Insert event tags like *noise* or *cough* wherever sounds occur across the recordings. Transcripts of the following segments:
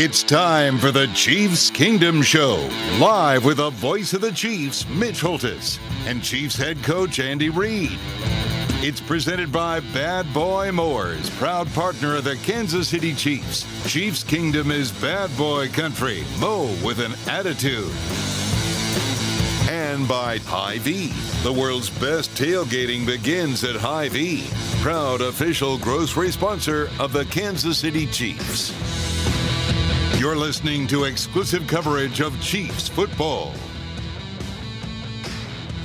It's time for the Chiefs Kingdom Show, live with the voice of the Chiefs, Mitch Holthus, and Chiefs head coach Andy Reid. It's presented by Bad Boy Mowers, proud partner of the Kansas City Chiefs. Chiefs Kingdom is bad boy country. Mow with an attitude. And by Hy-Vee. The world's best tailgating begins at Hy-Vee, proud official grocery sponsor of the Kansas City Chiefs. You're listening to exclusive coverage of Chiefs football.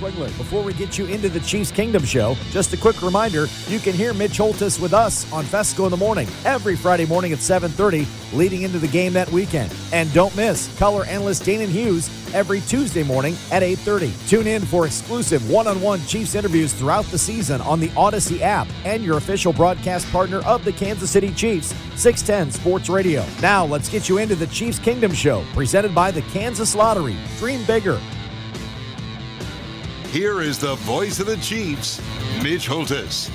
Before we get you into the Chiefs Kingdom show, just a quick reminder, you can hear Mitch Holthus with us on Fescoe in the morning every Friday morning at 7:30 leading into the game that weekend. And don't miss color analyst Danan Hughes every Tuesday morning at 8:30. Tune in for exclusive one-on-one Chiefs interviews throughout the season on the Audacy app and your official broadcast partner of the Kansas City Chiefs, 610 Sports Radio. Now, let's get you into the Chiefs Kingdom show presented by the Kansas Lottery. Dream bigger. Here is the voice of the Chiefs, Mitch Holthus.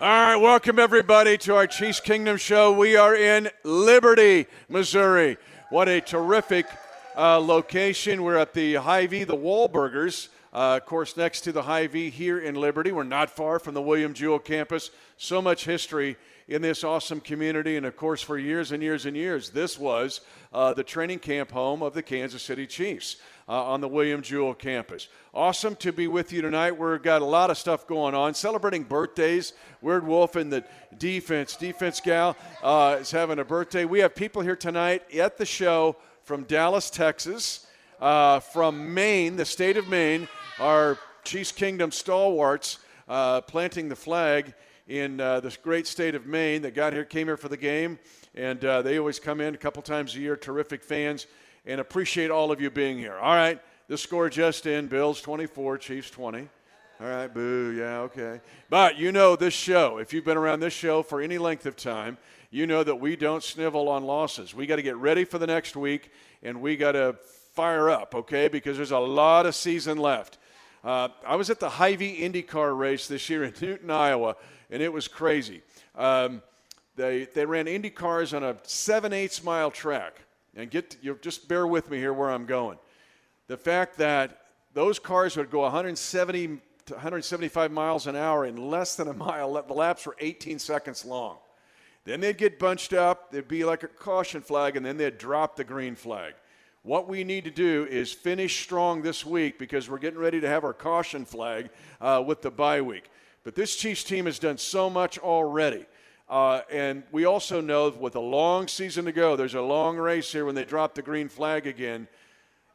All right, welcome everybody to our Chiefs Kingdom show. We are in Liberty, Missouri. What a terrific uh, location. We're at the Hy-Vee, the Wahlburgers. Uh, of course, next to the Hy-Vee here in Liberty. We're not far from the William Jewell campus. So much history in this awesome community. And of course, for years and years and years, this was uh, the training camp home of the Kansas City Chiefs uh, on the William Jewell campus. Awesome to be with you tonight. We've got a lot of stuff going on, celebrating birthdays. Weird Wolf and the defense, defense gal, uh, is having a birthday. We have people here tonight at the show from Dallas, Texas, uh, from Maine, the state of Maine, our Chiefs Kingdom stalwarts uh, planting the flag in uh, this great state of Maine that got here, came here for the game, and uh, they always come in a couple times a year. Terrific fans, and appreciate all of you being here. All right, the score just in: Bills 24, Chiefs 20. All right, boo, yeah, okay. But you know this show. If you've been around this show for any length of time, you know that we don't snivel on losses. We got to get ready for the next week, and we got to fire up, okay? Because there's a lot of season left. Uh, I was at the Hy-Vee IndyCar race this year in *laughs* Newton, Iowa, and it was crazy. Um, they, they ran Indy cars on a 7 8 mile track. And get you just bear with me here where I'm going. The fact that those cars would go 170 to 175 miles an hour in less than a mile, the laps were 18 seconds long. Then they'd get bunched up, there'd be like a caution flag, and then they'd drop the green flag. What we need to do is finish strong this week because we're getting ready to have our caution flag uh, with the bye week. But this Chiefs team has done so much already. Uh, and we also know with a long season to go, there's a long race here when they drop the green flag again.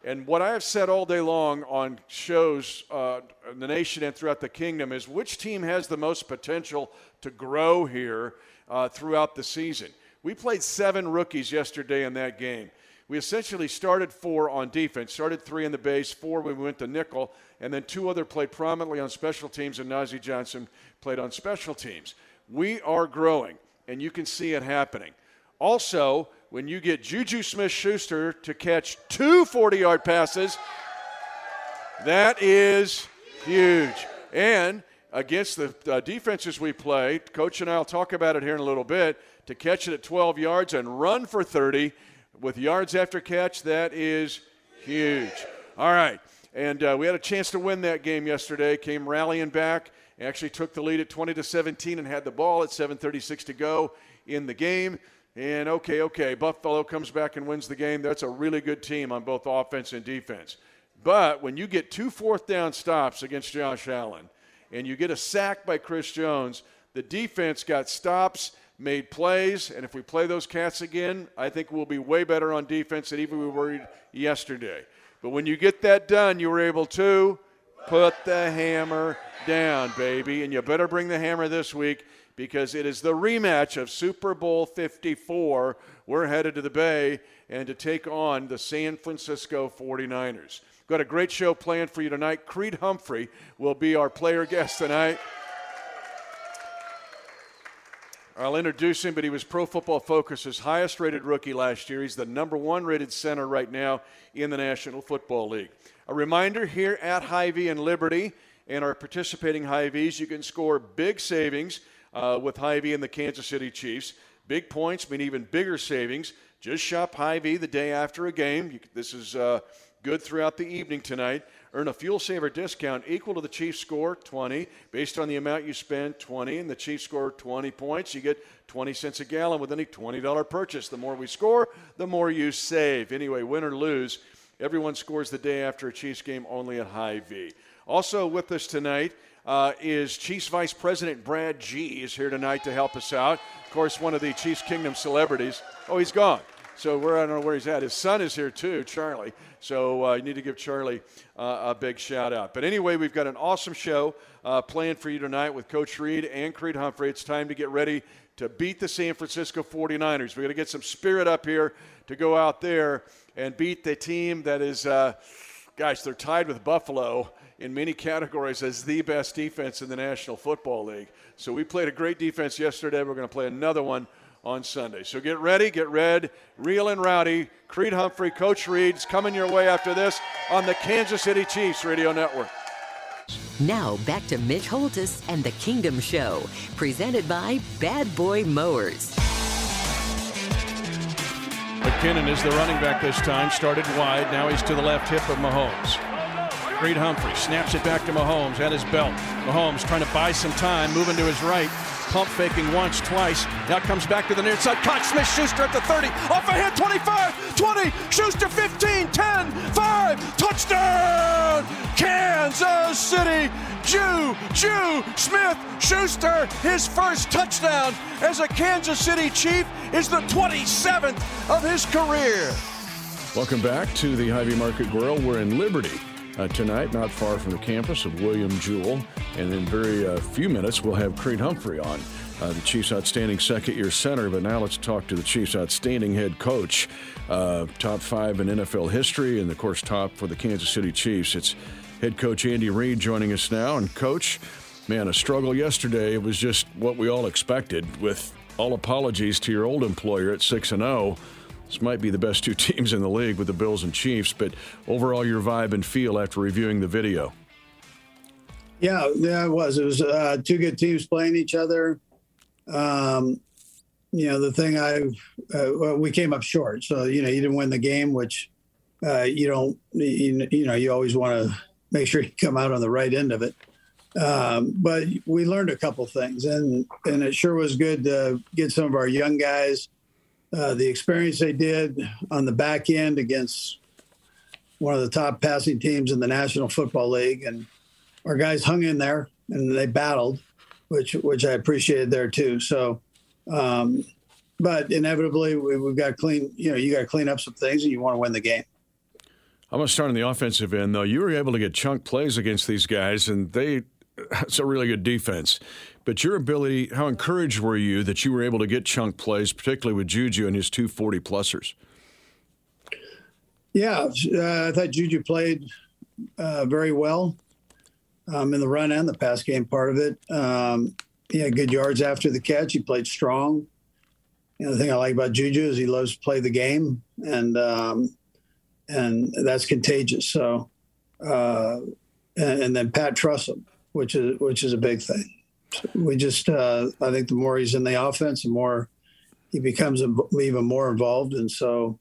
And what I have said all day long on shows uh, in the nation and throughout the kingdom is which team has the most potential to grow here uh, throughout the season. We played seven rookies yesterday in that game. We essentially started four on defense, started three in the base, four when we went to nickel, and then two other played prominently on special teams, and Nazeeh Johnson played on special teams. We are growing, and you can see it happening. Also, when you get Juju Smith Schuster to catch two 40 yard passes, that is huge. And against the uh, defenses we play, Coach and I will talk about it here in a little bit, to catch it at 12 yards and run for 30 with yards after catch, that is huge. All right. And uh, we had a chance to win that game yesterday. Came rallying back. Actually took the lead at 20 to 17 and had the ball at 7:36 to go in the game. And okay, okay, Buffalo comes back and wins the game. That's a really good team on both offense and defense. But when you get two fourth down stops against Josh Allen, and you get a sack by Chris Jones, the defense got stops, made plays, and if we play those cats again, I think we'll be way better on defense than even we were yesterday. But when you get that done, you were able to put the hammer down, baby, and you better bring the hammer this week because it is the rematch of Super Bowl 54. We're headed to the Bay and to take on the San Francisco 49ers. Got a great show planned for you tonight. Creed Humphrey will be our player guest tonight. I'll introduce him, but he was Pro Football Focus's highest rated rookie last year. He's the number one rated center right now in the National Football League. A reminder here at Hy-Vee and Liberty and our participating Hy-Vees, you can score big savings uh, with Hy-Vee and the Kansas City Chiefs. Big points mean even bigger savings. Just shop Hy-Vee the day after a game. You, this is uh, good throughout the evening tonight. Earn a fuel saver discount equal to the Chiefs score 20 based on the amount you spend 20 and the Chiefs score 20 points. You get 20 cents a gallon with any $20 purchase. The more we score, the more you save. Anyway, win or lose, everyone scores the day after a Chiefs game only at Hy-Vee. Also with us tonight uh, is Chiefs Vice President Brad G is here tonight to help us out. Of course, one of the Chiefs Kingdom celebrities. Oh, he's gone. So we're, I don't know where he's at. His son is here too, Charlie. So uh, you need to give Charlie uh, a big shout out. But anyway, we've got an awesome show uh, planned for you tonight with Coach Reid and Creed Humphrey. It's time to get ready to beat the San Francisco 49ers. We're going to get some spirit up here to go out there and beat the team that is, uh, gosh, they're tied with Buffalo in many categories as the best defense in the National Football League. So we played a great defense yesterday. We're going to play another one on Sunday. So get ready, get red, real and rowdy. Creed Humphrey, Coach Reid's coming your way after this on the Kansas City Chiefs Radio Network. Now back to Mitch Holthus and the Kingdom Show, presented by Bad Boy Mowers. McKinnon is the running back this time, started wide. Now he's to the left hip of Mahomes. Creed Humphrey snaps it back to Mahomes at his belt. Mahomes trying to buy some time, moving to his right. Pump faking once, twice. Now comes back to the near side. Caught Smith Schuster at the 30. Off a hit, 25, 20. Schuster 15, 10, 5. Touchdown! Kansas City. Jew, Jew, Smith, Schuster, his first touchdown as a Kansas City Chief is the 27th of his career. Welcome back to the Hy-Vee Market Grill. We're in Liberty uh, tonight, not far from the campus of William Jewell. And in very uh, few minutes, we'll have Creed Humphrey on, uh, the Chiefs' outstanding second year center. But now let's talk to the Chiefs' outstanding head coach, uh, top five in NFL history, and of course, top for the Kansas City Chiefs. It's head coach Andy Reid joining us now. And, coach, man, a struggle yesterday. It was just what we all expected with all apologies to your old employer at 6 and 0. This might be the best two *laughs* teams in the league with the Bills and Chiefs, but overall, your vibe and feel after reviewing the video. Yeah, yeah, it was. It was uh, two good teams playing each other. Um, you know, the thing I uh, we came up short, so you know you didn't win the game, which uh, you don't. You, you know, you always want to make sure you come out on the right end of it. Um, but we learned a couple things, and and it sure was good to get some of our young guys uh, the experience they did on the back end against one of the top passing teams in the National Football League, and our guys hung in there and they battled, which which I appreciated there too. So, um, but inevitably we, have got clean. You know, you got to clean up some things, and you want to win the game. I'm going to start on the offensive end, though. You were able to get chunk plays against these guys, and they it's a really good defense. But your ability, how encouraged were you that you were able to get chunk plays, particularly with Juju and his two 40 plusers? Yeah, uh, I thought Juju played uh, very well um, in the run and the pass game part of it. Um, he had good yards after the catch. He played strong. You know, the thing I like about Juju is he loves to play the game, and um, and that's contagious. So, uh, and, and, then Pat trusts him which is which is a big thing. We just, uh, I think, the more he's in the offense, the more he becomes even more involved. And so,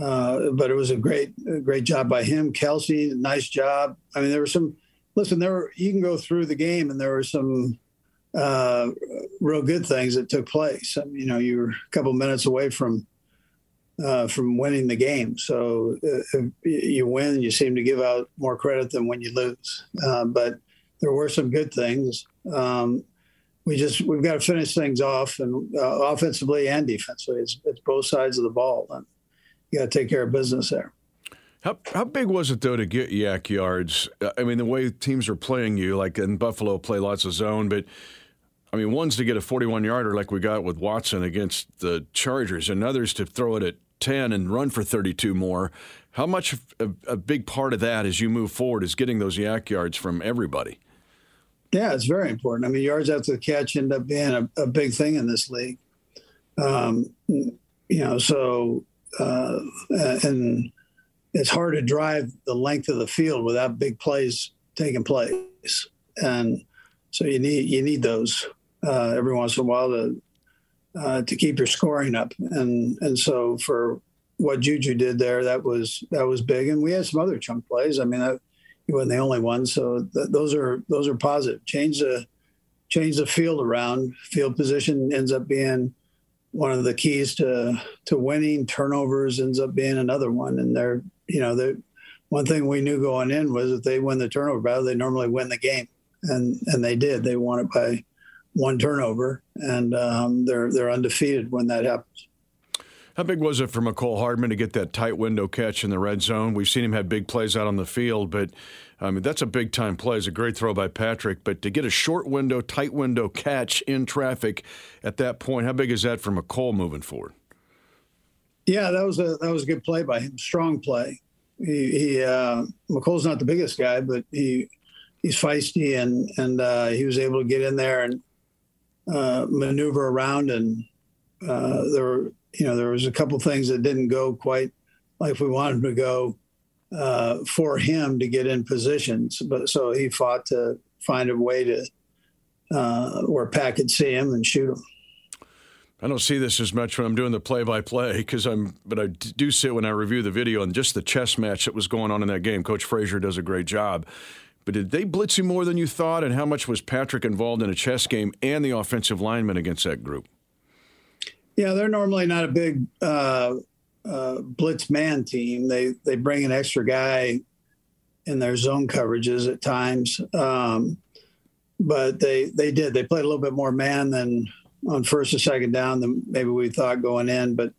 uh, but it was a great, a great job by him. Kelce. nice job. I mean, there were some. Listen, there were, you can go through the game, and there were some uh, real good things that took place. I mean, you know, you were a couple minutes away from uh, from winning the game. So uh, you win, you seem to give out more credit than when you lose. Uh, but there were some good things. Um, we just we've got to finish things off, and uh, offensively and defensively, it's, it's both sides of the ball, and you got to take care of business there. How, how big was it though to get YAC yards? I mean, the way teams are playing you, like in Buffalo, play lots of zone, but I mean, one's to get a 41 yarder like we got with Watson against the Chargers, and others to throw it at 10 and run for 32 more. How much a, a big part of that as you move forward is getting those YAC yards from everybody? Yeah, it's very important. I mean, yards after the catch end up being a, a big thing in this league. Um, you know, so uh, and it's hard to drive the length of the field without big plays taking place, and so you need you need those uh, every once in a while to uh, to keep your scoring up, and and so for what Juju did there, that was that was big, and we had some other chunk plays. I mean, that, he wasn't the only one, so th- those are those are positive. Change the change the field around. Field position ends up being one of the keys to to winning. Turnovers ends up being another one, and they're you know, the one thing we knew going in was if they win the turnover battle, they normally win the game, and and they did. They won it by one turnover, and um, they're they're undefeated when that happens. How big was it for Mecole Hardman to get that tight window catch in the red zone? We've seen him have big plays out on the field, but I mean that's a big time play. It's a great throw by Patrick, but to get a short window, tight window catch in traffic at that point, how big is that for Mecole moving forward? Yeah, that was a that was a good play by him. Strong play. He, he uh, Mecole's not the biggest guy, but he he's feisty and and uh, he was able to get in there and uh, maneuver around. And uh, there were you know there was a couple things that didn't go quite like we wanted to go uh, for him to get in positions. But so he fought to find a way to uh, where Pat could see him and shoot him. I don't see this as much when I'm doing the play-by-play because I'm, but I do see it when I review the video and just the chess match that was going on in that game. Coach Frazier does a great job. But did they blitz you more than you thought? And how much was Patrick involved in a chess game and the offensive lineman against that group? Yeah, they're normally not a big uh, uh, blitz man team. They they bring an extra guy in their zone coverages at times, um, but they they did. They played a little bit more man than on first or second down than maybe we thought going in, but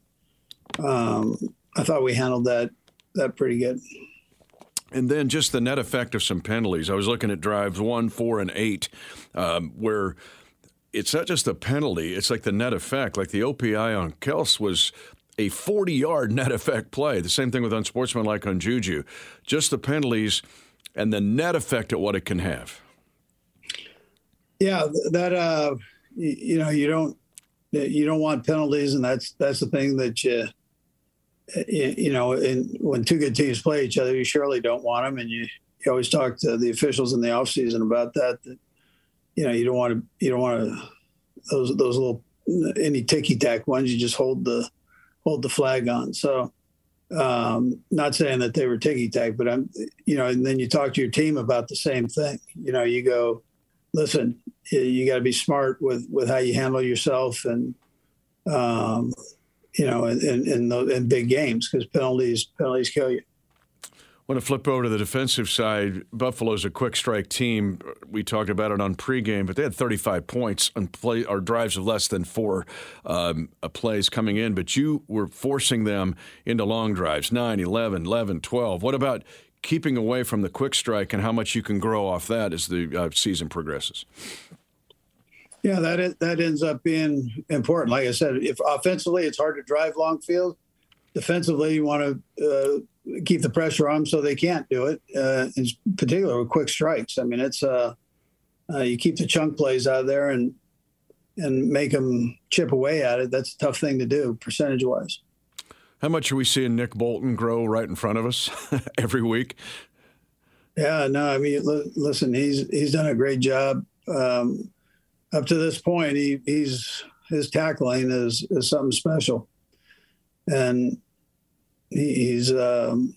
um, I thought we handled that that pretty good. And then just the net effect of some penalties. I was looking at drives one, four, and eight, um, where it's not just a penalty; it's like the net effect. Like the OPI on Kels was a 40 yard *laughs* net effect play. The same thing with unsportsmanlike on Juju. Just the penalties and the net effect at what it can have. Yeah, that uh, you, know you don't you don't want penalties, and that's that's the thing that you you know, when two good teams play each other, you surely don't want them, and you, you always talk to the officials in the offseason about that. That you know, you don't want to, you don't want to those those little any ticky tack ones. You just hold the hold the flag on. So, um, not saying that they were ticky tack, but I'm, you know, and then you talk to your team about the same thing. You know, you go, listen, you got to be smart with with how you handle yourself and um, you know in in, the, in big games because penalties penalties kill you. I want to flip over to the defensive side. Buffalo's a quick strike team. We talked about it on pregame, but they had 35 points on play or drives of less than four um, plays coming in. But you were forcing them into long drives 9, 11, 11, 12. What about keeping away from the quick strike and how much you can grow off that as the uh, season progresses? Yeah, that is, that ends up being important. Like I said, if offensively it's hard to drive long field, defensively you want to uh, keep the pressure on them so they can't do it. Uh, in particular with quick strikes. I mean, it's uh, uh, you keep the chunk plays out of there and and make them chip away at it. That's a tough thing to do percentage wise. How much are we seeing Nick Bolton grow right in front of us *laughs* every week? Yeah, no, I mean, listen, he's he's done a great job. Um, up to this point, he, he's his tackling is is something special, and he's um,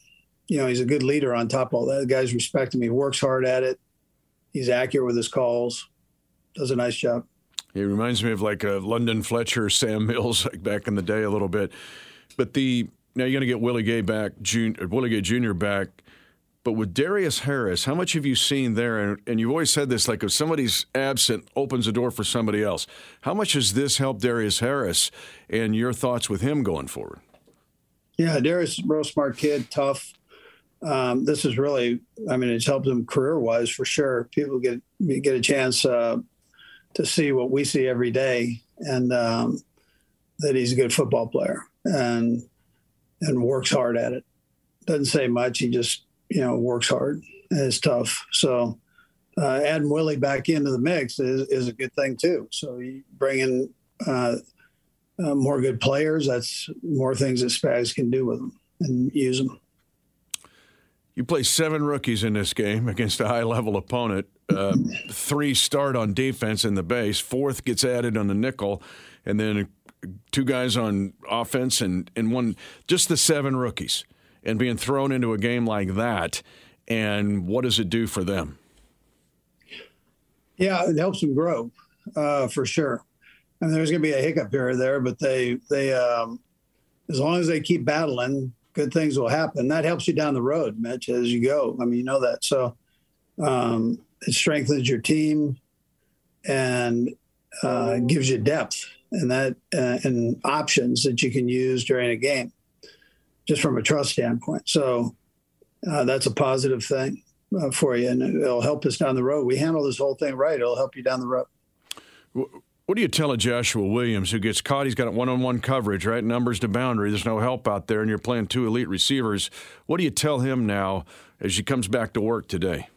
you know he's a good leader. On top of all that, the guys respect him. He works hard at it. He's accurate with his calls. Does a nice job. He reminds me of like a London Fletcher, Sam *laughs* Mills, like back in the day a little bit. But the now you're going to get Willie Gay back, Junior, Willie Gay Jr. back. But with Darius Harris, how much have you seen there? And, and you've always said this like if somebody's absent, opens the door for somebody else. How much has this helped Darius Harris and your thoughts with him going forward? Yeah, Darius, real smart kid, tough. Um, this is really, I mean, it's helped him career wise for sure. People get get a chance uh, to see what we see every day, and um, that he's a good football player and and works hard at it. Doesn't say much. He just you know works hard and is tough. So uh, adding Willie back into the mix is, is a good thing too. So you bring in uh, uh, more good players. That's more things that Spags can do with them and use them. You play seven rookies in this game *laughs* against a high level opponent. Uh, *clears throat* three start on defense in the base. Fourth gets added on the nickel, and then two guys on offense and, and one just the seven rookies and being thrown into a game like that. And what does it do for them? Yeah, it helps them grow uh, for sure. Mean, there's going to be a hiccup here or there, but they they um, as long as they keep battling, good things will happen. That helps you down the road, Mitch, as you go. I mean, you know that. So um, it strengthens your team and uh, gives you depth and that uh, and options that you can use during a game, just from a trust standpoint. So uh, that's a positive thing uh, for you, and it'll help us down the road. We handle this whole thing right; it'll help you down the road. What do you tell a Joshua Williams who gets caught? He's got one-on-one coverage, right? Numbers to boundary. There's no help out there, and you're playing two elite receivers. What do you tell him now as he comes back to work today?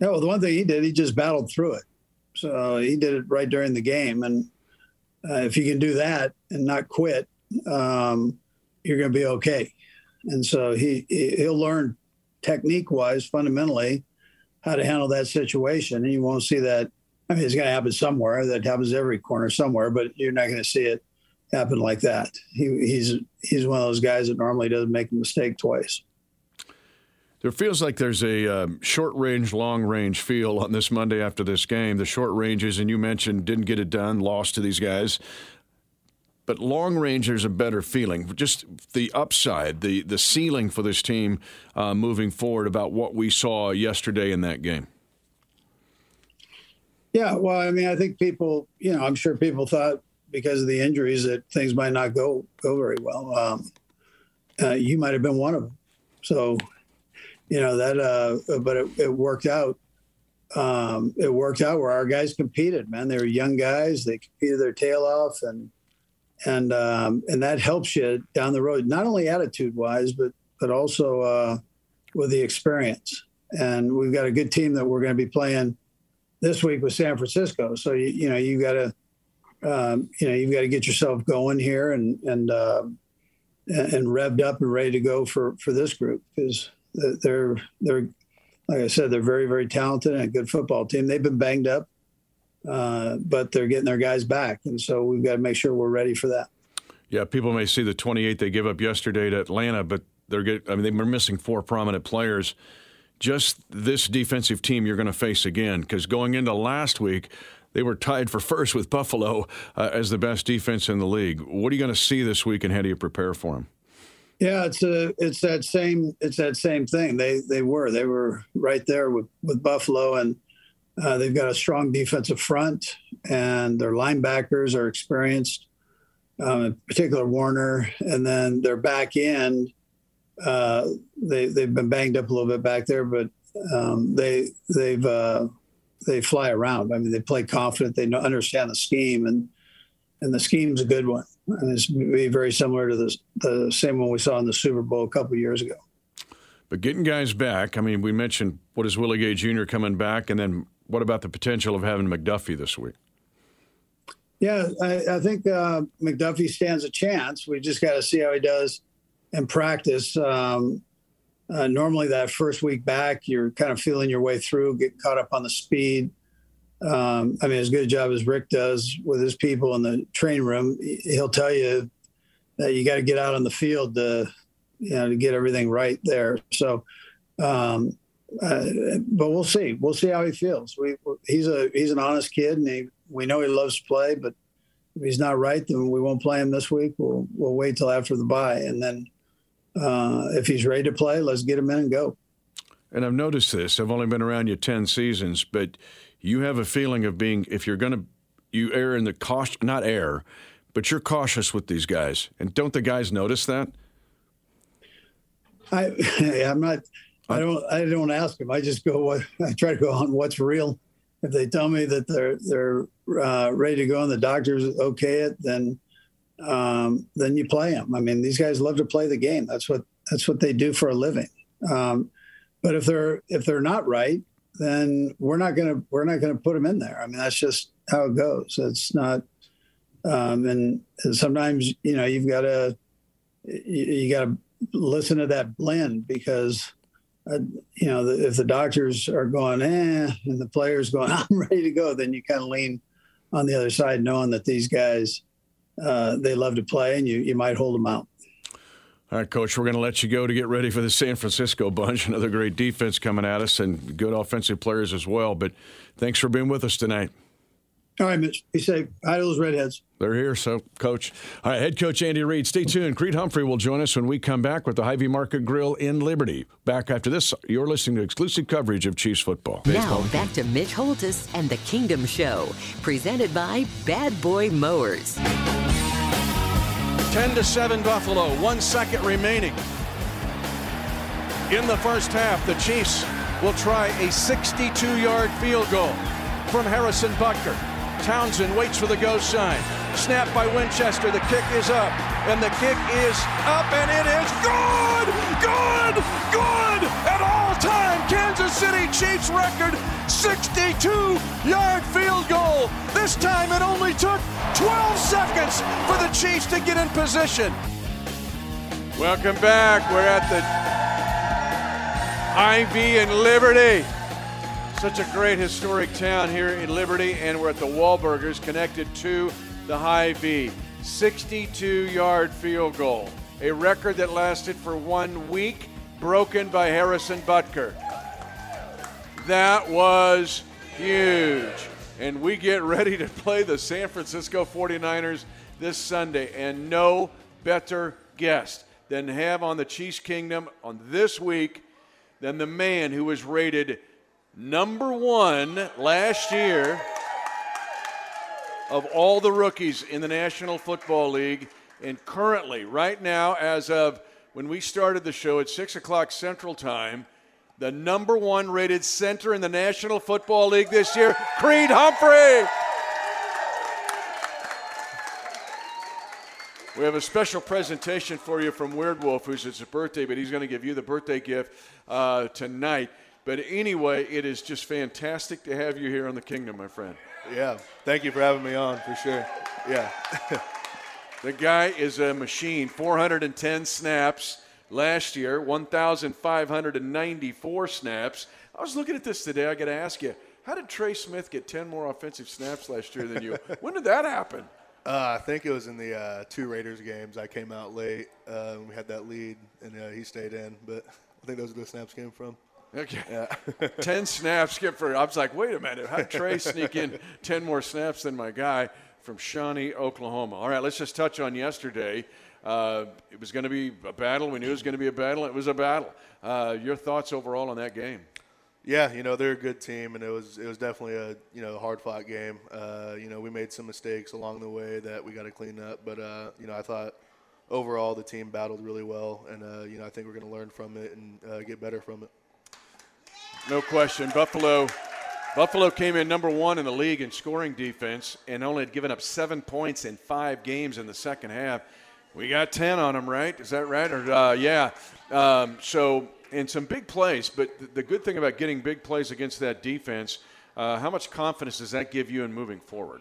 No, the one thing he did, he just battled through it. So he did it right during the game, and uh, if you can do that and not quit, um, you're going to be okay. And so he he'll learn technique wise, fundamentally, how to handle that situation. And you won't see that. I mean, it's going to happen somewhere. That happens every corner somewhere, but you're not going to see it happen like that. He, he's he's one of those guys that normally doesn't make a mistake twice. There feels like there's a um, short range, long range feel on this Monday after this game. The short ranges, and you mentioned didn't get it done, lost to these guys. But long range, there's a better feeling. Just the upside, the the ceiling for this team uh, moving forward about what we saw yesterday in that game. Yeah, well, I mean, I think people, you know, I'm sure people thought because of the injuries that things might not go go very well. Um, uh, you might have been one of them. So you know that uh but it, it worked out um it worked out where our guys competed man they were young guys they competed their tail off and and um and that helps you down the road not only attitude wise but but also uh with the experience and we've got a good team that we're going to be playing this week with San Francisco so you, you know you got to um, you know you've got to get yourself going here and and uh, and revved up and ready to go for for this group because they're they're like I said, they're very very talented and a good football team. They've been banged up, uh, but they're getting their guys back, and so we've got to make sure we're ready for that. Yeah, people may see the 28 they give up yesterday to Atlanta, but they're get, I mean they're missing four prominent players. Just this defensive team you're going to face again because going into last week. They were tied for first with Buffalo uh, as the best defense in the league. What are you going to see this week, and how do you prepare for them? Yeah, it's a it's that same it's that same thing. They they were they were right there with with Buffalo, and uh, they've got a strong defensive front, and their linebackers are experienced, um, in particular Warner, and then their back end. Uh, they they've been banged up a little bit back there, but um, they they've uh, they fly around. I mean, they play confident. They know, understand the scheme, and and the scheme's a good one and it's be very similar to the, the same one we saw in the Super Bowl a couple years ago. But getting guys back, I mean, we mentioned what is Willie Gay Jr. coming back, and then what about the potential of having McDuffie this week? Yeah, I, I think uh, McDuffie stands a chance. We just got to see how he does in practice. Um, uh, normally, that first week back, you're kind of feeling your way through, get caught up on the speed um, I mean, as good a job as Rick does with his people in the train room, he'll tell you that you got to get out on the field to, you know, to get everything right there. So, um, uh, but we'll see. We'll see how he feels. We, he's a he's an honest kid, and he, we know he loves to play. But if he's not right, then we won't play him this week. We'll we'll wait till after the bye, and then uh, if he's ready to play, let's get him in and go. and I've noticed this. I've only been around you ten seasons, but you have a feeling of being if you're going to you err in the caution, not err, but you're cautious with these guys. And don't the guys notice that? I *laughs* I'm not. I don't. I don't ask them. I just go. What I try to go on what's real. If they tell me that they're they're uh, ready to go and the doctors okay it, then um, then you play them. I mean, these guys love to play the game. That's what that's what they do for a living. Um, but if they're if they're not right, then we're not gonna we're not gonna put them in there. I mean, that's just how it goes. It's not. Um, and, and sometimes you know you've got to you, you got to listen to that blend because uh, you know the, if the doctors are going eh and the players going *laughs* I'm ready to go, then you kind of lean on the other side, knowing that these guys uh, they love to play and you you might hold them out. All right, Coach, we're going to let you go to get ready for the San Francisco bunch. Another great defense coming at us and good offensive players as well. But thanks for being with us tonight. All right, Mitch. Be safe. Hi to those redheads. They're here, so coach. All right, head coach Andy Reid. Stay tuned. Creed Humphrey will join us when we come back with the Hy-Vee Market Grill in Liberty. Back after this, you're listening to exclusive coverage of Chiefs football. Now back to Mitch Holthus and the Kingdom Show, presented by Bad Boy Mowers. 10 to 7 Buffalo, one second remaining. In the first half, the Chiefs will try a 62 yard field goal from Harrison Butker. Townsend waits for the go sign. Snap by Winchester. The kick is up. And the kick is up, and it is good! Good! Good! At all time, Kansas City Chiefs record 62 yard field goal. This time it only took 12 seconds for the Chiefs to get in position. Welcome back. We're at the Hy-Vee Liberty. Such a great historic town here in Liberty, and we're at the Wahlburgers connected to the Hy-Vee. 62 yard field goal, a record that lasted for one week, broken by Harrison Butker. That was huge. And we get ready to play the San Francisco 49ers this Sunday, and no better guest than have on the Chiefs Kingdom on this week than the man who was rated number one last year of all the rookies in the National Football League. And currently, right now, as of when we started the show at 6 o'clock Central Time, the number one rated center in the National Football League this year, Creed Humphrey. We have a special presentation for you from Weird Wolf, who's it's his birthday, but he's going to give you the birthday gift uh, tonight. But anyway, it is just fantastic to have you here on the Kingdom, my friend. Yeah, thank you for having me on for sure. Yeah. *laughs* the guy is a machine. 410 snaps last year, 1,594 snaps. I was looking at this today. I got to ask you, how did Trey Smith get 10 more offensive snaps last year than you? *laughs* when did that happen? Uh, I think it was in the uh, two Raiders games. I came out late. Uh, we had that lead, and uh, he stayed in. But I think those are the snaps came from. Okay. Yeah. *laughs* 10 snaps skip for, I was like, wait a minute. How did Trey sneak in 10 more snaps than my guy from Shawnee, Oklahoma? All right, let's just touch on yesterday. Uh, it was going to be a battle. We knew it was going to be a battle. It was a battle. Uh, your thoughts overall on that game? Yeah, you know they're a good team, and it was it was definitely a you know hard fought game. Uh, you know we made some mistakes along the way that we got to clean up, but uh, you know I thought overall the team battled really well, and uh, you know I think we're going to learn from it and uh, get better from it. No question. Buffalo Buffalo came in number one in the league in scoring defense and only had given up seven points in five games in the second half. We got 10 on them, right? Is that right? Or uh, Yeah. Um, so, and some big plays. But the good thing about getting big plays against that defense, uh, how much confidence does that give you in moving forward?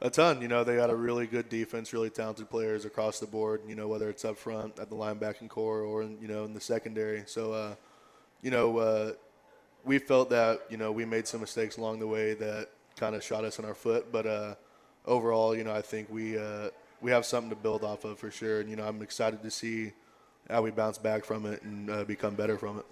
A ton. You know, they got a really good defense, really talented players across the board, you know, whether it's up front at the linebacking core or, you know, in the secondary. So, uh, you know, uh, we felt that you know we made some mistakes along the way that kind of shot us in our foot, but uh, overall, you know, I think we uh, we have something to build off of for sure, and you know, I'm excited to see how we bounce back from it and uh, become better from it.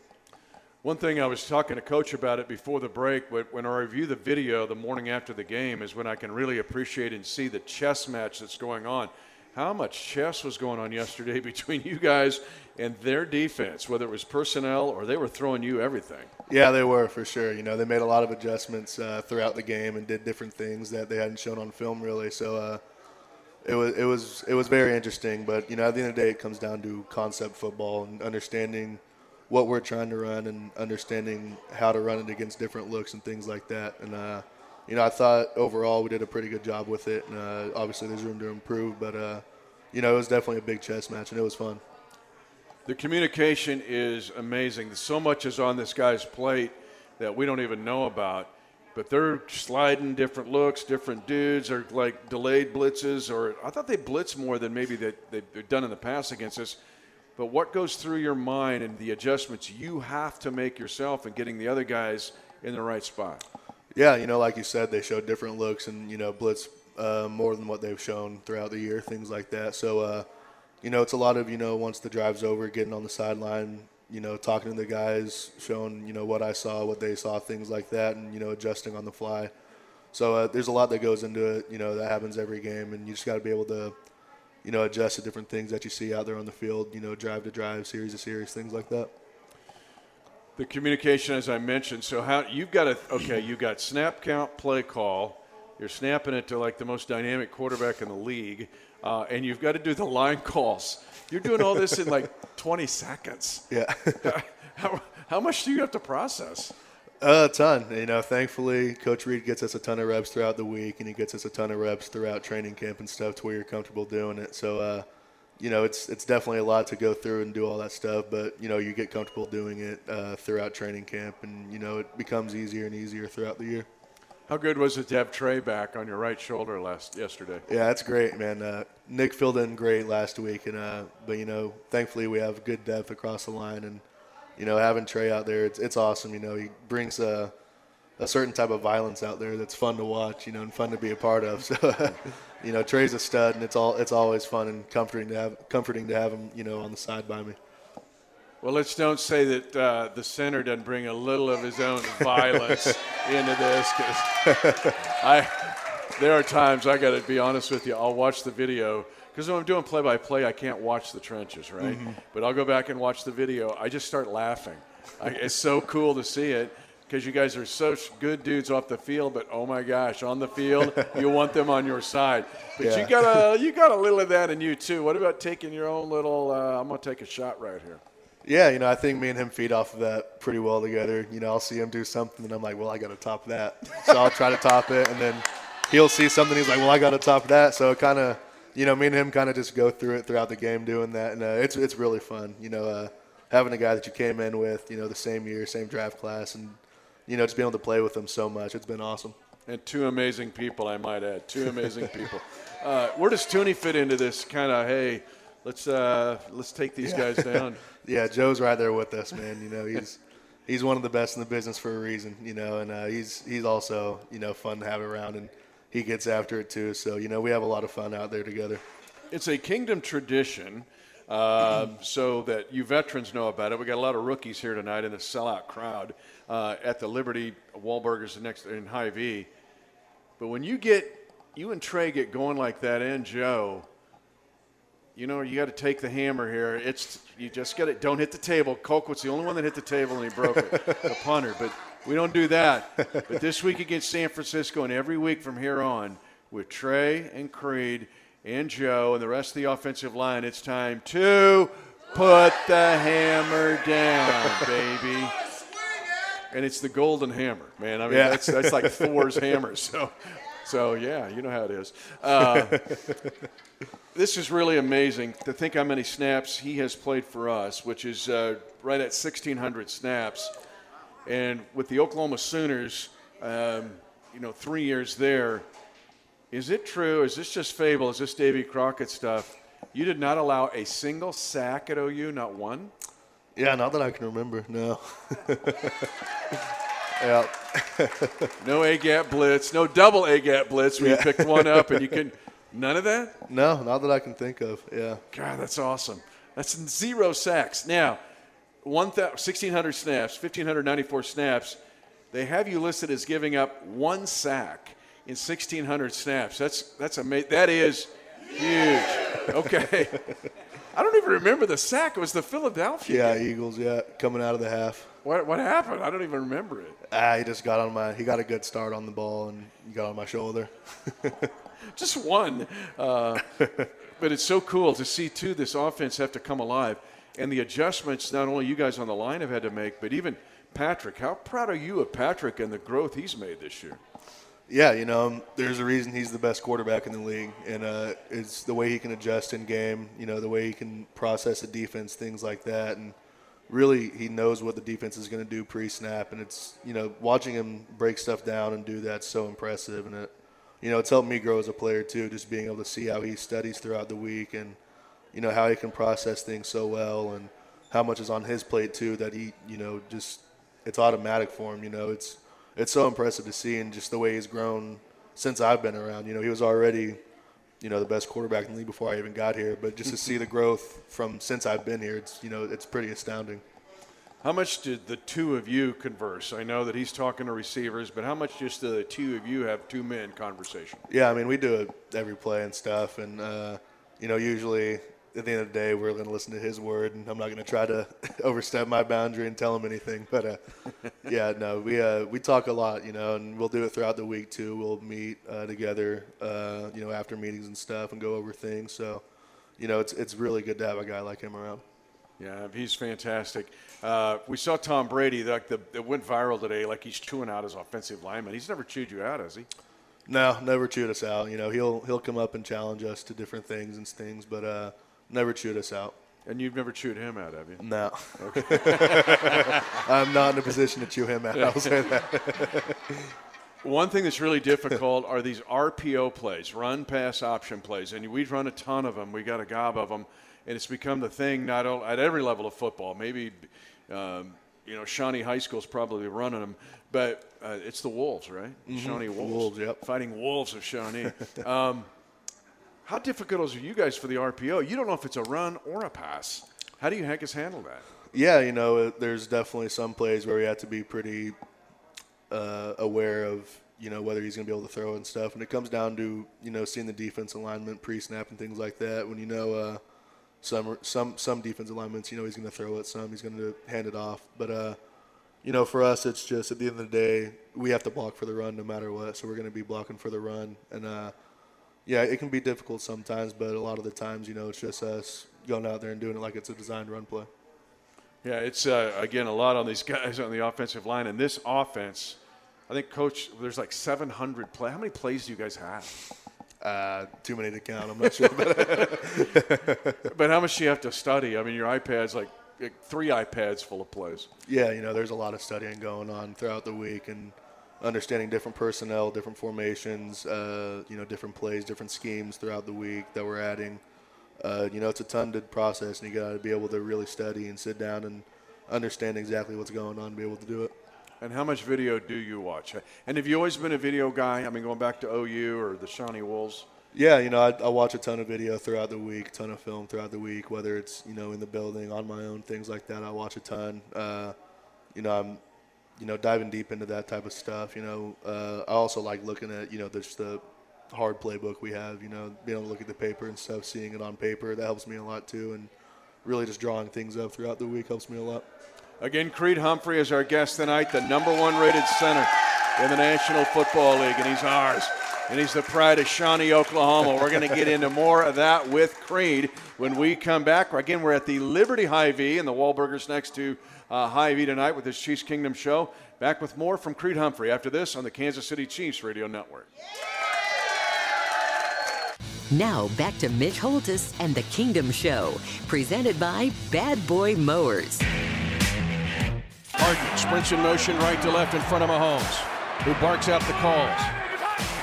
One thing I was talking to coach about it before the break, but when I review the video the morning after the game, is when I can really appreciate and see the chess match that's going on. How much chess was going on yesterday *laughs* between you guys and their defense, whether it was personnel or they were throwing you everything. Yeah, they were for sure. You know, they made a lot of adjustments uh, throughout the game and did different things that they hadn't shown on film really. So uh, it was it was it was very interesting. But you know, at the end of the day, it comes down to concept football and understanding what we're trying to run and understanding how to run it against different looks and things like that. And uh, you know, I thought overall we did a pretty good job with it. And uh, obviously, there's room to improve, but uh, you know, it was definitely a big chess match and it was fun. The communication is amazing. So much is on this guy's plate that we don't even know about. But they're sliding different looks, different dudes, or like delayed blitzes, or I thought they blitz more than maybe that they've done in the past against us. But what goes through your mind and the adjustments you have to make yourself and getting the other guys in the right spot? Yeah, you know, like you said, they showed different looks and you know blitz uh, more than what they've shown throughout the year, things like that. So uh, you know, it's a lot of, you know, once the drive's over, getting on the sideline, you know, talking to the guys, showing, you know, what I saw, what they saw, things like that, and, you know, adjusting on the fly. So uh, there's a lot that goes into it, you know, that happens every game, and you just got to be able to, you know, adjust to different things that you see out there on the field, you know, drive to drive, series to series, things like that. The communication, as I mentioned, so how you've got a okay, you've got snap count, play call, you're snapping it to like the most dynamic quarterback in the league uh, and you've got to do the line calls. You're doing all this in like *laughs* 20 seconds. Yeah. *laughs* how, how much do you have to process? Uh, a ton. You know, thankfully, Coach Reid gets us a ton of reps throughout the week, and he gets us a ton of reps throughout training camp and stuff to where you're comfortable doing it. So, uh, you know, it's it's definitely a lot to go through and do all that stuff, but you know, you get comfortable doing it uh, throughout training camp, and you know, it becomes easier and easier throughout the year. How good was it to have Trey back on your right shoulder last yesterday? Yeah, that's great, man. Uh, Nick filled in great last week, and uh, but you know, thankfully we have good depth across the line, and you know, having Trey out there, it's it's awesome. You know, he brings a a certain type of violence out there that's fun to watch, you know, and fun to be a part of. *laughs* So, you know, Trey's a stud, and it's all it's always fun and comforting to have comforting to have him, you know, on the side by me. Well, let's don't say that uh, the center doesn't bring a little of his own violence *laughs* into this because I. There are times I got to be honest with you. I'll watch the video because when I'm doing play-by-play, I can't watch the trenches, right? Mm-hmm. But I'll go back and watch the video. I just start laughing. I, it's so cool to see it because you guys are such good dudes off the field, but oh my gosh, on the field, *laughs* you want them on your side. But yeah. *laughs* you got a you got a little of that in you too. What about taking your own little? Uh, I'm gonna take a shot right here. Yeah, you know, I think me and him feed off of that pretty well together. You know, I'll see him do something, and I'm like, well, I got to top that. So I'll try to top it, and then he'll see something. He's like, well, I got to top that. So it kind of, you know, me and him kind of just go through it throughout the game doing that, and uh, it's it's really fun. You know, uh, having a guy that you came in with, you know, the same year, same draft class, and you know, just being able to play with them so much. It's been awesome. And two amazing people, I might add. Two amazing people. Uh, where does Thuney fit into this kind of hey? let's uh, let's take these yeah. guys down. *laughs* yeah, Joe's right there with us, man. You know, he's he's one of the best in the business for a reason. You know, and uh, he's he's also you know fun to have around, and he gets after it too. So you know, we have a lot of fun out there together. It's a kingdom tradition. Uh, so that you veterans know about it. We got a lot of rookies here tonight in the sellout crowd uh, at the Liberty Wahlburgers next in Hy-Vee. But when you get you and Trey get going like that, and Joe, you know, you got to take the hammer here. It's you just got to don't hit the table. Colquitt's the only one that hit the table and he broke it, the punter. But we don't do that. But this week against San Francisco and every week from here on, with Trey and Creed and Joe and the rest of the offensive line, it's time to put the hammer down, baby. And it's the golden hammer, man. I mean, yeah. that's that's like Thor's *laughs* hammer. So, so yeah, you know how it is. Uh, this is really amazing to think how many snaps he has played for us, which is uh, right at 1,600 snaps. And with the Oklahoma Sooners, um, you know, three years there, is it true? Is this just fable? Is this Davy Crockett stuff? You did not allow a single sack at OU, not one? Yeah, not that I can remember, no. *laughs* yeah. no A gap blitz, no double A gap blitz where yeah. you picked one up and you *laughs* can – None of that? No, not that I can think of. Yeah. God, that's awesome. That's zero sacks. Now, 1,600 snaps, 1,594 snaps. They have you listed as giving up one sack in 1,600 snaps. That's that's amazing. That is huge. Okay. *laughs* I don't even remember the sack. It was the Philadelphia. Yeah, Eagles. Yeah, coming out of the half. What what happened? I don't even remember it. Ah, he just got on my. He got a good start on the ball and he got on my shoulder. *laughs* Just one. Uh, *laughs* but it's so cool to see too this offense have to come alive, and the adjustments not only you guys on the line have had to make, but even Patrick. How proud are you of Patrick and the growth he's made this year? Yeah, you know, there's a reason he's the best quarterback in the league, and uh, it's the way he can adjust in game. You know, the way he can process a defense, things like that, and really he knows what the defense is going to do pre-snap. And it's you know, watching him break stuff down and do that's so impressive, and it, you know, it's helped me grow as a player too, just being able to see how he studies throughout the week, and you know how he can process things so well, and how much is on his plate too that he, you know, just it's automatic for him. You know, it's it's so impressive to see and just the way he's grown since I've been around. You know, he was already, you know, the best quarterback in the league before I even got here. But just to see the growth from since I've been here, it's you know, it's pretty astounding. How much did the two of you converse? I know that he's talking to receivers, but how much just the two of you have two men conversation? Yeah, I mean, we do it every play and stuff, and uh, you know, usually at the end of the day, we're going to listen to his word, and I'm not going to try to *laughs* overstep my boundary and tell him anything. But uh, *laughs* yeah, no, we uh, we talk a lot, you know, and we'll do it throughout the week too. We'll meet uh, together, uh, you know, after meetings and stuff, and go over things. So, you know, it's it's really good to have a guy like him around. Yeah, he's fantastic. Uh, we saw Tom Brady, like the it went viral today, like he's chewing out his offensive lineman. He's never chewed you out, has he? No, never chewed us out. You know, he'll he'll come up and challenge us to different things and things, but uh, never chewed us out. And you've never chewed him out, have you? No. Okay. *laughs* I'm not in a position to chew him out. I'll say that. *laughs* One thing that's really difficult are these RPO plays, run pass option plays, and we've run a ton of them. We got a gob of them, and it's become the thing not only at every level of football. Maybe, um, you know, Shawnee High School's probably running them, but uh, it's the Wolves, right? Shawnee Wolves, Wolves, yep. fighting Wolves of Shawnee. *laughs* um, how difficult for you guys for the RPO? You don't know if it's a run or a pass. How do you heck us handle that? Yeah, you know, there's definitely some plays where we have to be pretty uh, aware of, you know, whether he's going to be able to throw and stuff. And it comes down to, you know, seeing the defense alignment pre-snap and things like that. When you know uh, some some some defense alignments, you know, he's going to throw it. Some he's going to hand it off. But uh, you know, for us, it's just at the end of the day, we have to block for the run no matter what. So we're going to be blocking for the run. And uh, yeah, it can be difficult sometimes, but a lot of the times, you know, it's just us going out there and doing it like it's a designed run play. Yeah, it's uh, again a lot on these guys on the offensive line, and this offense. I think, Coach, there's like 700 play. How many plays do you guys have? Uh, too many to count. I'm not sure. But *laughs* But how much do you have to study? I mean, your iPad's like, like three iPads full of plays. yeah, you know, there's a lot of studying going on throughout the week and understanding different personnel, different formations, uh, you know, different plays, different schemes throughout the week that we're adding. Uh, you know, it's a ton to process, and you got to be able to really study and sit down and understand exactly what's going on to be able to do it. And how much video do you watch? And have you always been a video guy? I mean, going back to OU or the Shawnee Wolves? Yeah, you know, I, I watch a ton of video throughout the week, ton of film throughout the week, whether it's you know in the building, on my own, things like that. I watch a ton. Uh, you know, I'm you know diving deep into that type of stuff. You know, uh, I also like looking at you know just the hard playbook we have. You know, being able to look at the paper and stuff, seeing it on paper, that helps me a lot too. And really just drawing things up throughout the week helps me a lot. Again, Creed Humphrey is our guest tonight, the number one rated center in the National Football League, and he's ours. And he's the pride of Shawnee, Oklahoma. We're going to get into more of that with Creed when we come back. Again, we're at the Liberty Hy-Vee, and the Wahlburgers next to uh, Hy-Vee tonight with this Chiefs Kingdom show. Back with more from Creed Humphrey after this on the Kansas City Chiefs Radio Network. Now back to Mitch Holthus and the Kingdom Show, presented by Bad Boy Mowers. Hardman sprints in motion right to left in front of Mahomes, who barks out the calls.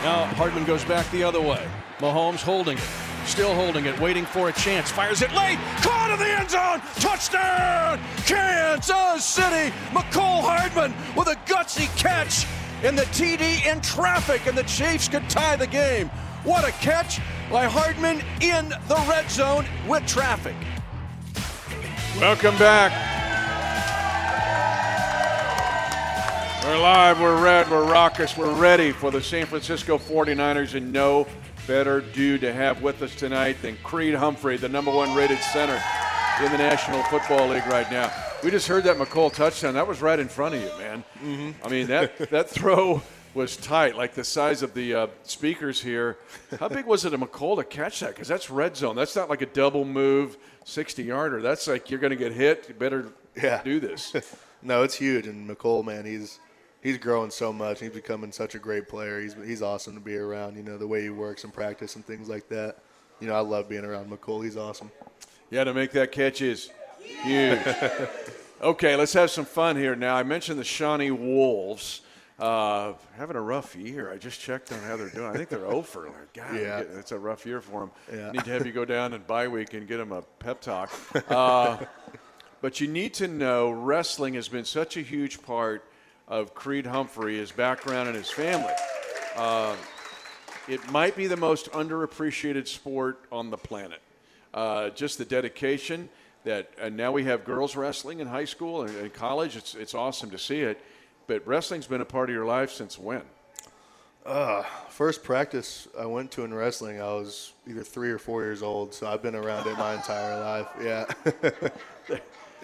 Now Hardman goes back the other way. Mahomes holding it, still holding it, waiting for a chance. Fires it late, caught in the end zone, touchdown, Kansas City. Mecole Hardman with a gutsy catch in the TD in traffic, and the Chiefs could tie the game. What a catch by Hardman in the red zone with traffic. Welcome back. We're live, we're red, we're raucous, we're ready for the San Francisco 49ers, and no better dude to have with us tonight than Creed Humphrey, the number one rated center in the National Football League right now. We just heard that Mecole touchdown. That was right in front of you, man. Mm-hmm. I mean, that, *laughs* that throw was tight, like the size of the uh, speakers here. How big was it a Mecole to catch that? Because that's red zone. That's not like a double move 60 yarder. That's like you're going to get hit. You better Yeah. do this. *laughs* No, it's huge. And Mecole, man, he's he's growing so much. He's becoming such a great player. He's he's awesome to be around. You know the way he works in practice and things like that. You know I love being around Mecole. He's awesome. Yeah, to make that catch is huge. *laughs* okay, let's have some fun here now. I mentioned the Shawnee Wolves. Uh, having a rough year. I just checked on how they're doing. I think they're over. God, Yeah. it's a rough year for them. Yeah. Need to have you go down and bye week and get them a pep talk. *laughs* Uh, but you need to know wrestling has been such a huge part of Creed Humphrey, his background, and his family. Uh, it might be the most underappreciated sport on the planet. Uh, just the dedication that, and now we have girls wrestling in high school and, college. It's, it's awesome to see it. But wrestling's been a part of your life since when? First practice I went to in wrestling, I was either three or four years old. So I've been around it my entire life. Yeah,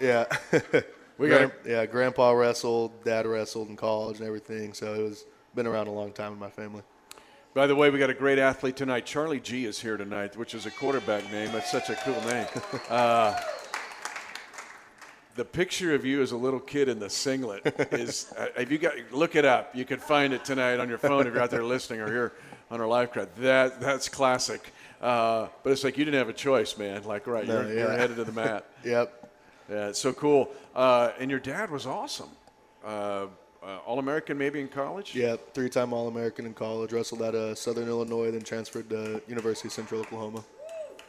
*laughs* yeah. *laughs* We got yeah. Grandpa wrestled, Dad wrestled in college and everything. So it was been around a long time in my family. By the way, we got a great athlete tonight. Charlie G is here tonight, which is a quarterback name. That's such a cool name. *laughs* Uh, the picture of you as a little kid in the singlet is. *laughs* Uh, if you got look it up, you can find it tonight on your phone if you're out there listening or here on our live crowd. That that's classic. Uh, but it's like you didn't have a choice, man. Like right, No, you're, you're headed to the mat. *laughs* Yep. Yeah, it's so cool. Uh, and your dad was awesome. Uh, uh, All American, maybe in college. Yeah, Three-time All-American in college. Wrestled at uh, Southern Illinois, then transferred to University of Central Oklahoma.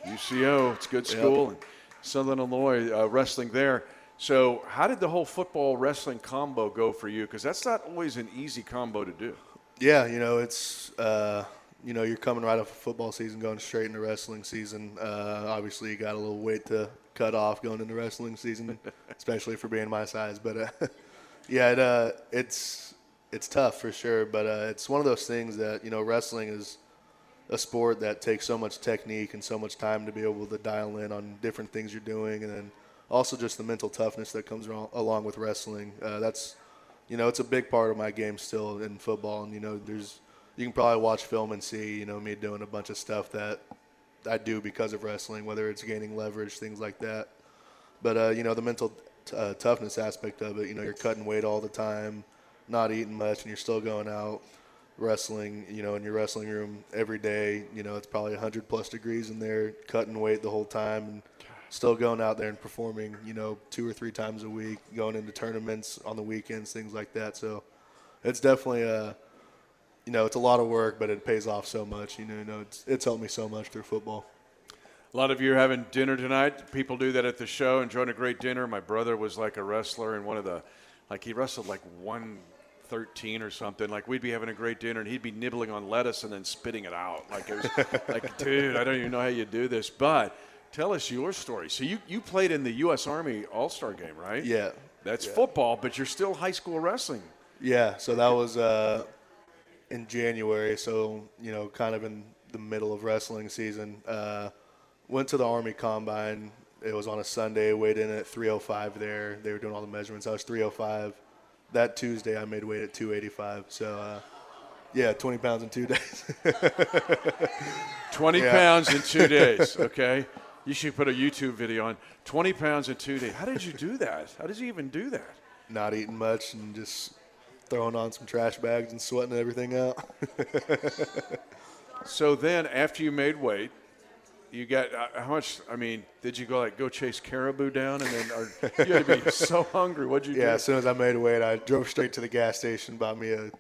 UCO, it's a good school, and Southern Illinois uh, wrestling there. So, how did the whole football wrestling combo go for you? Because that's not always an easy combo to do. Yeah, you know, it's uh, you know, you're coming right off a football season, going straight into wrestling season. Uh, obviously, you got a little weight to cut off going into wrestling season, *laughs* especially for being my size. But uh, *laughs* yeah, it, uh, it's it's tough for sure. But uh, it's one of those things that you know, wrestling is a sport that takes so much technique and so much time to be able to dial in on different things you're doing, and then also just the mental toughness that comes alo- along with wrestling. Uh, that's you know, it's a big part of my game still in football. And, you know, there's, you can probably watch film and see, you know, me doing a bunch of stuff that I do because of wrestling, whether it's gaining leverage, things like that. But, uh, you know, the mental t- uh, toughness aspect of it, you know, you're cutting weight all the time, not eating much, and you're still going out wrestling, you know, in your wrestling room every day. You know, it's probably 100 plus degrees in there, cutting weight the whole time. And, still going out there and performing, you know, two or three times a week, going into tournaments on the weekends, things like that. So it's definitely a, you know, it's a lot of work, but it pays off so much. You know, you know it's, it's helped me so much through football. A lot of you are having dinner tonight. People do that at the show, enjoying a great dinner. My brother was like a wrestler and one of the, like he wrestled like 113 or something. Like we'd be having a great dinner and he'd be nibbling on lettuce and then spitting it out. Like it was *laughs* like, dude, I don't even know how you do this. But tell us your story. So you, you played in the U.S. Army All Star game, right? Yeah. That's Yeah. football, but you're still high school wrestling. Yeah, so that was uh, in January, so you know, kind of in the middle of wrestling season. Uh, went to the Army Combine. It was on a Sunday. Weighed in at 305 there. They were doing all the measurements. I was 305. That Tuesday, I made weight at 285. So, uh, yeah, 20 pounds in two *laughs* days. 20 Yeah. pounds in two *laughs* days, okay? You should put a YouTube video on 20 pounds in two days. How did you do that? How did you even do that? Not eating much and just throwing on some trash bags and sweating everything out. *laughs* So then, after you made weight, you got uh, how much? I mean, did you go like go chase caribou down, and then or, you had to be *laughs* so hungry? What'd you Yeah, do? as soon as I made weight, I drove straight to the gas station, bought me a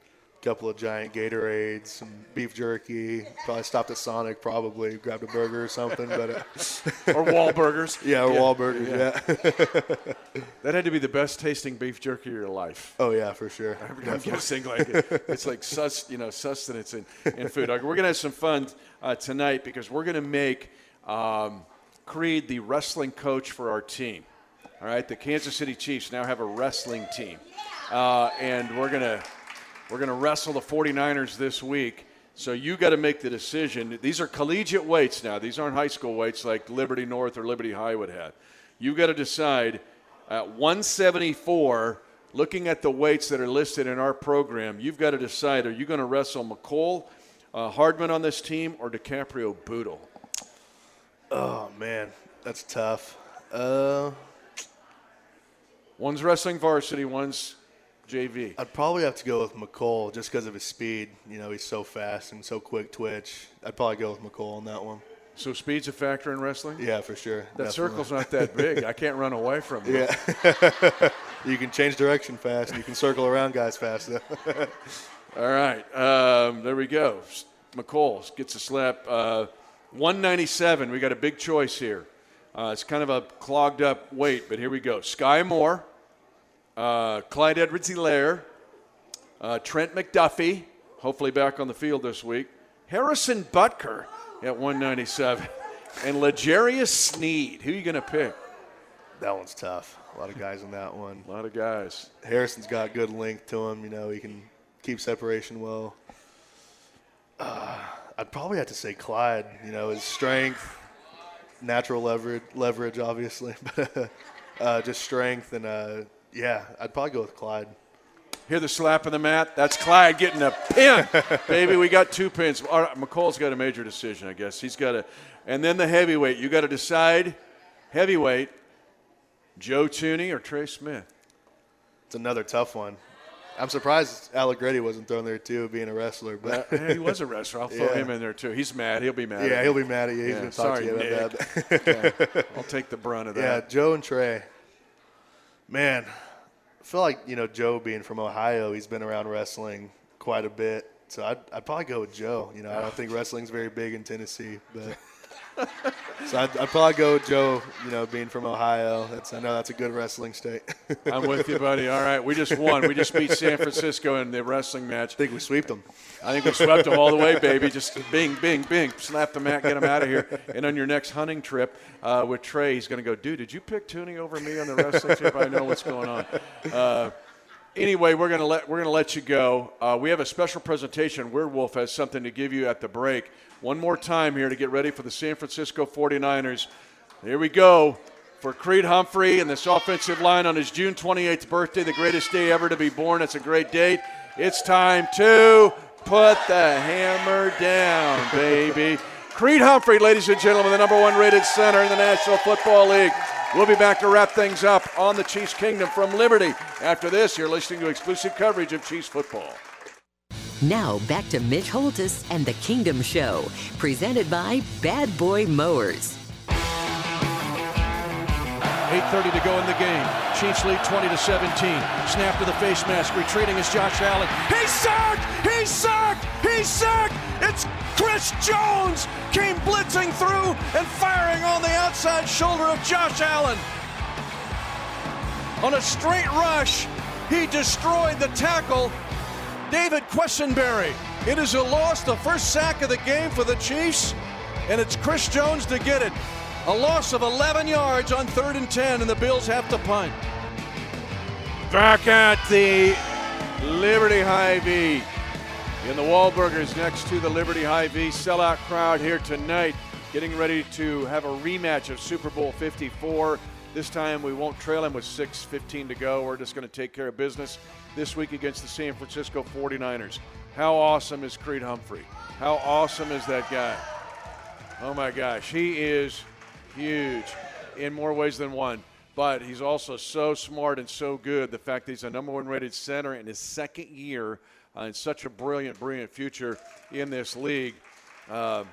couple of giant Gatorades, some beef jerky. Probably stopped at Sonic, probably grabbed a burger or something. But uh, *laughs* or Wahlburgers? *laughs* yeah, or Wahlburgers. Yeah. *laughs* That had to be the best tasting beef jerky of your life. oh yeah, for sure. I'm guessing like it, it's like sus, you know, sustenance in, in food. Okay, we're gonna have some fun uh, tonight because we're gonna make um, Creed the wrestling coach for our team. All right, the Kansas City Chiefs now have a wrestling team, uh, and we're gonna we're gonna wrestle the 49ers this week. So you got to make the decision. These are collegiate weights now. These aren't high school weights like Liberty North or Liberty High would have. You've got to decide at 174 looking at the weights that are listed in our program, you've got to decide are you going to wrestle Mecole, uh, Hardman on this team, or Dicaprio Bootle? Oh, man, that's tough. Uh, one's wrestling varsity, one's JV. I'd probably have to go with Mecole just because of his speed. You know, he's so fast and so quick twitch. I'd probably go with Mecole on that one. So speed's a factor in wrestling? Yeah, for sure. That Definitely. circle's not that *laughs* big. I can't run away from it. Yeah. *laughs* you can change direction fast. You can circle around guys fast. *laughs* All right. Um, there we go. Mecole gets a slap. Uh, 197. We got a big choice here. Uh, it's kind of a clogged up weight, but here we go. Skyy Moore, uh, Clyde Edwards Helaire, uh, Trent McDuffie, hopefully back on the field this week, Harrison Butker at 197. And L'Jarius Sneed. Who are you going to pick? That one's tough. A lot of guys in that one. A lot of guys. Harrison's got good length to him. You know, he can keep separation well. Uh, I'd probably have to say Clyde. You know, his strength, natural leverage, leverage obviously, *laughs* but uh, just strength and uh, yeah, I'd probably go with Clyde. Hear the slap of the mat? That's Clyde getting a pin. *laughs* Baby, we got two pins. All right, Mecole's got a major decision, I guess. He's got a, and then the heavyweight. You got to decide heavyweight, Joe Thuney or Trey Smith. It's another tough one. I'm surprised Allegretti wasn't thrown there too, being a wrestler. But uh, yeah, he was a wrestler. I'll throw *laughs* yeah. him in there too. He's mad. He'll be mad. Yeah, he'll be mad at you. He's yeah, going to talk sorry, to you about Nick. that. yeah, *laughs* I'll take the brunt of that. Yeah, Joe and Trey. Man, I feel like you know Joe being from Ohio, he's been around wrestling quite a bit. So I'd, I'd probably go with Joe. You know, I don't think wrestling's very big in Tennessee, but so I'd, I'd, probably go with Joe. You know, being from Ohio, that's I know that's a good wrestling state. *laughs* I'm with you, buddy. All right, we just won. We just beat San Francisco in the wrestling match. I think we swept them. I think we swept them all the way, baby. Just bing, bing, bing, slap the mat, get them out of here. And on your next hunting trip uh, with Trey, he's going to go, dude, did you pick Thuney over me on the wrestling trip? I know what's going on. Uh, anyway, we're gonna let we're gonna let you go. Uh, we have a special presentation. Weirdwolf has something to give you at the break. One more time here to get ready for the San Francisco 49ers. Here we go for Creed Humphrey and this offensive line on his June 28th birthday, the greatest day ever to be born. It's a great date. It's time to put the hammer down, baby. Creed Humphrey, ladies and gentlemen, the number one rated center in the National Football League. We'll be back to wrap things up on the Chiefs Kingdom from Liberty. After this, you're listening to exclusive coverage of Chiefs football. Now back to Mitch Holthus and the Kingdom Show, presented by Bad Boy Mowers. 8.30 to go in the game. Chiefs lead 20 to 17. Snap to the face mask. Retreating is Josh Allen. He's sacked! He's sacked! He's sacked! It's Chris Jones came blitzing through and firing on the outside shoulder of Josh Allen. On a straight rush, he destroyed the tackle David Quessenberry. It is a loss, the first sack of the game for the Chiefs, and it's Chris Jones to get it. A loss of 11 yards on third and 10, and the Bills have to punt. Back at the Liberty Hy-Vee. in the Wahlburgers next to the Liberty Hy-Vee sellout crowd here tonight, getting ready to have a rematch of Super Bowl 54. This time we won't trail him with 6:15 to go. We're just going to take care of business this week against the San Francisco 49ers. How awesome is Creed Humphrey? How awesome is that guy? Oh my gosh, he is huge in more ways than one. But he's also so smart and so good. The fact that he's a number one rated center in his second year uh, and such a brilliant, brilliant future in this league. Uh,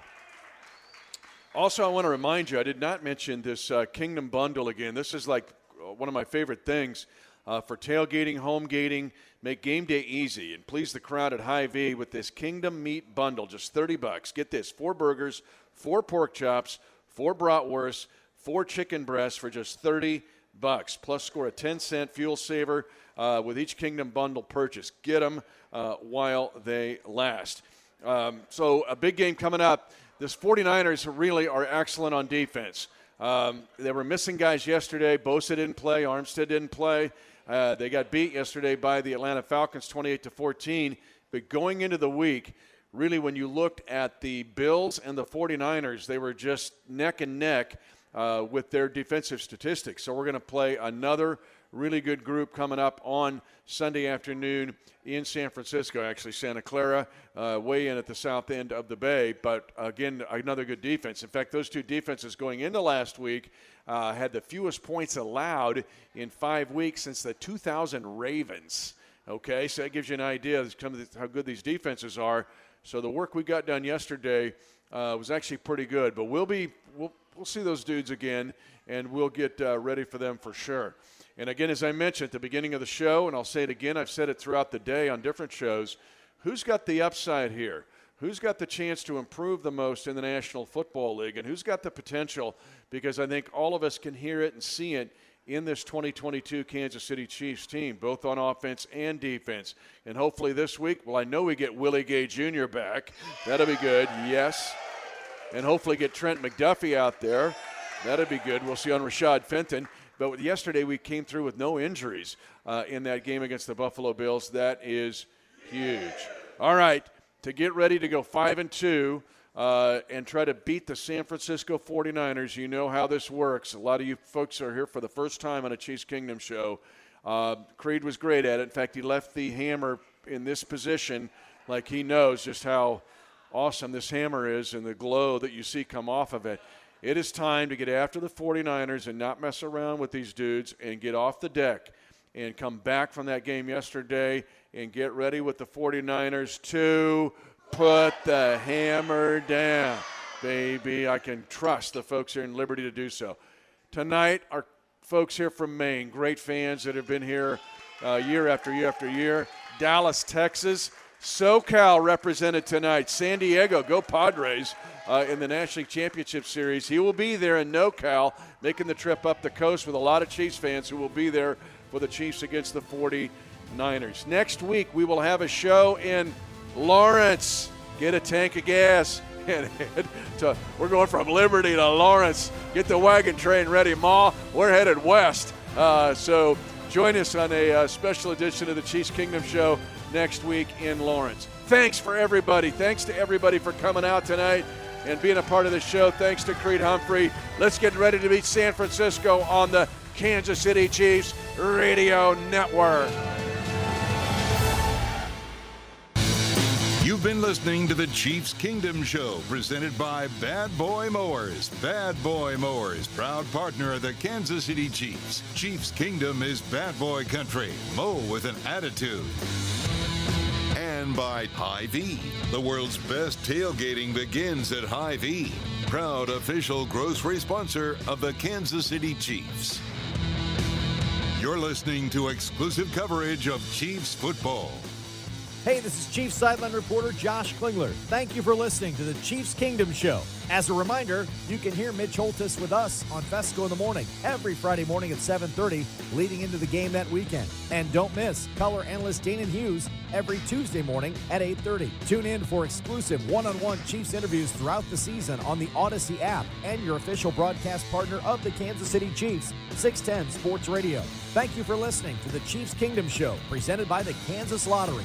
also, I want to remind you, I did not mention this uh, Kingdom Bundle again. This is like uh, one of my favorite things uh, for tailgating, home gating. Make game day easy and please the crowd at Hy-Vee with this Kingdom Meat Bundle, just 30 bucks. Get this: four burgers, four pork chops, four bratwursts, four chicken breasts for just 30 bucks. Plus, score a 10 cent fuel saver uh, with each Kingdom Bundle purchase. Get them uh, while they last. Um, so, a big game coming up. This 49ers really are excellent on defense. Um, they were missing guys yesterday. Bosa didn't play. Armstead didn't play. Uh, they got beat yesterday by the Atlanta Falcons, 28 to 14. But going into the week, really, when you looked at the Bills and the 49ers, they were just neck and neck uh, with their defensive statistics. So we're going to play another really good group coming up on Sunday afternoon in San Francisco, actually, Santa Clara, uh, way in at the south end of the Bay. But again, another good defense. In fact, those two defenses going into last week uh, had the fewest points allowed in five weeks since the 2000 Ravens. Okay, so that gives you an idea of how good these defenses are. So the work we got done yesterday uh, was actually pretty good. But we'll be we'll, we'll see those dudes again, and we'll get uh, ready for them for sure. And again, as I mentioned at the beginning of the show, and I'll say it again, I've said it throughout the day on different shows who's got the upside here? Who's got the chance to improve the most in the National Football League? And who's got the potential? Because I think all of us can hear it and see it in this 2022 Kansas City Chiefs team, both on offense and defense. And hopefully this week, well, I know we get Willie Gay Jr. back. That'll be good, yes. And hopefully get Trent McDuffie out there. That'll be good. We'll see on Rashad Fenton. But yesterday we came through with no injuries uh, in that game against the Buffalo Bills. That is huge. All right, to get ready to go five and two. Uh, and try to beat the San Francisco 49ers. You know how this works. A lot of you folks are here for the first time on a Chiefs Kingdom show. Uh, Creed was great at it. In fact, he left the hammer in this position like he knows just how awesome this hammer is and the glow that you see come off of it. It is time to get after the 49ers and not mess around with these dudes and get off the deck and come back from that game yesterday and get ready with the 49ers to put the hammer down. Baby, I can trust the folks here in Liberty to do so. Tonight, our folks here from Maine, great fans that have been here uh, year after year after year. Dallas, Texas. SoCal represented tonight. San Diego, go Padres uh, in the National League Championship Series. He will be there in NoCal, making the trip up the coast with a lot of Chiefs fans who will be there for the Chiefs against the 49ers. Next week, we will have a show in Lawrence. Get a tank of gas. *laughs* And to, we're going from Liberty to Lawrence. Get the wagon train ready, Ma. We're headed west. Uh, so join us on a uh, special edition of the Chiefs Kingdom Show next week in Lawrence. Thanks for everybody. Thanks to everybody for coming out tonight and being a part of the show. Thanks to Creed Humphrey. Let's get ready to meet San Francisco on the Kansas City Chiefs Radio Network. You've been listening to the Chiefs Kingdom Show, presented by Bad Boy Mowers. Bad Boy Mowers, proud partner of the Kansas City Chiefs. Chiefs Kingdom is bad boy country. Mow with an attitude and by Hy-Vee. The world's best tailgating begins at Hy-Vee, proud official grocery sponsor of the Kansas City Chiefs. You're listening to exclusive coverage of Chiefs football. Hey, this is Chiefs sideline reporter Josh Klingler. Thank you for listening to the Chiefs Kingdom Show. As a reminder, you can hear Mitch Holthus with us on Fescoe in the Morning every Friday morning at 7.30 leading into the game that weekend. And don't miss color analyst Danan Hughes every Tuesday morning at 8.30. Tune in for exclusive one-on-one Chiefs interviews throughout the season on the Audacy app and your official broadcast partner of the Kansas City Chiefs, 610 Sports Radio. Thank you for listening to the Chiefs Kingdom Show presented by the Kansas Lottery.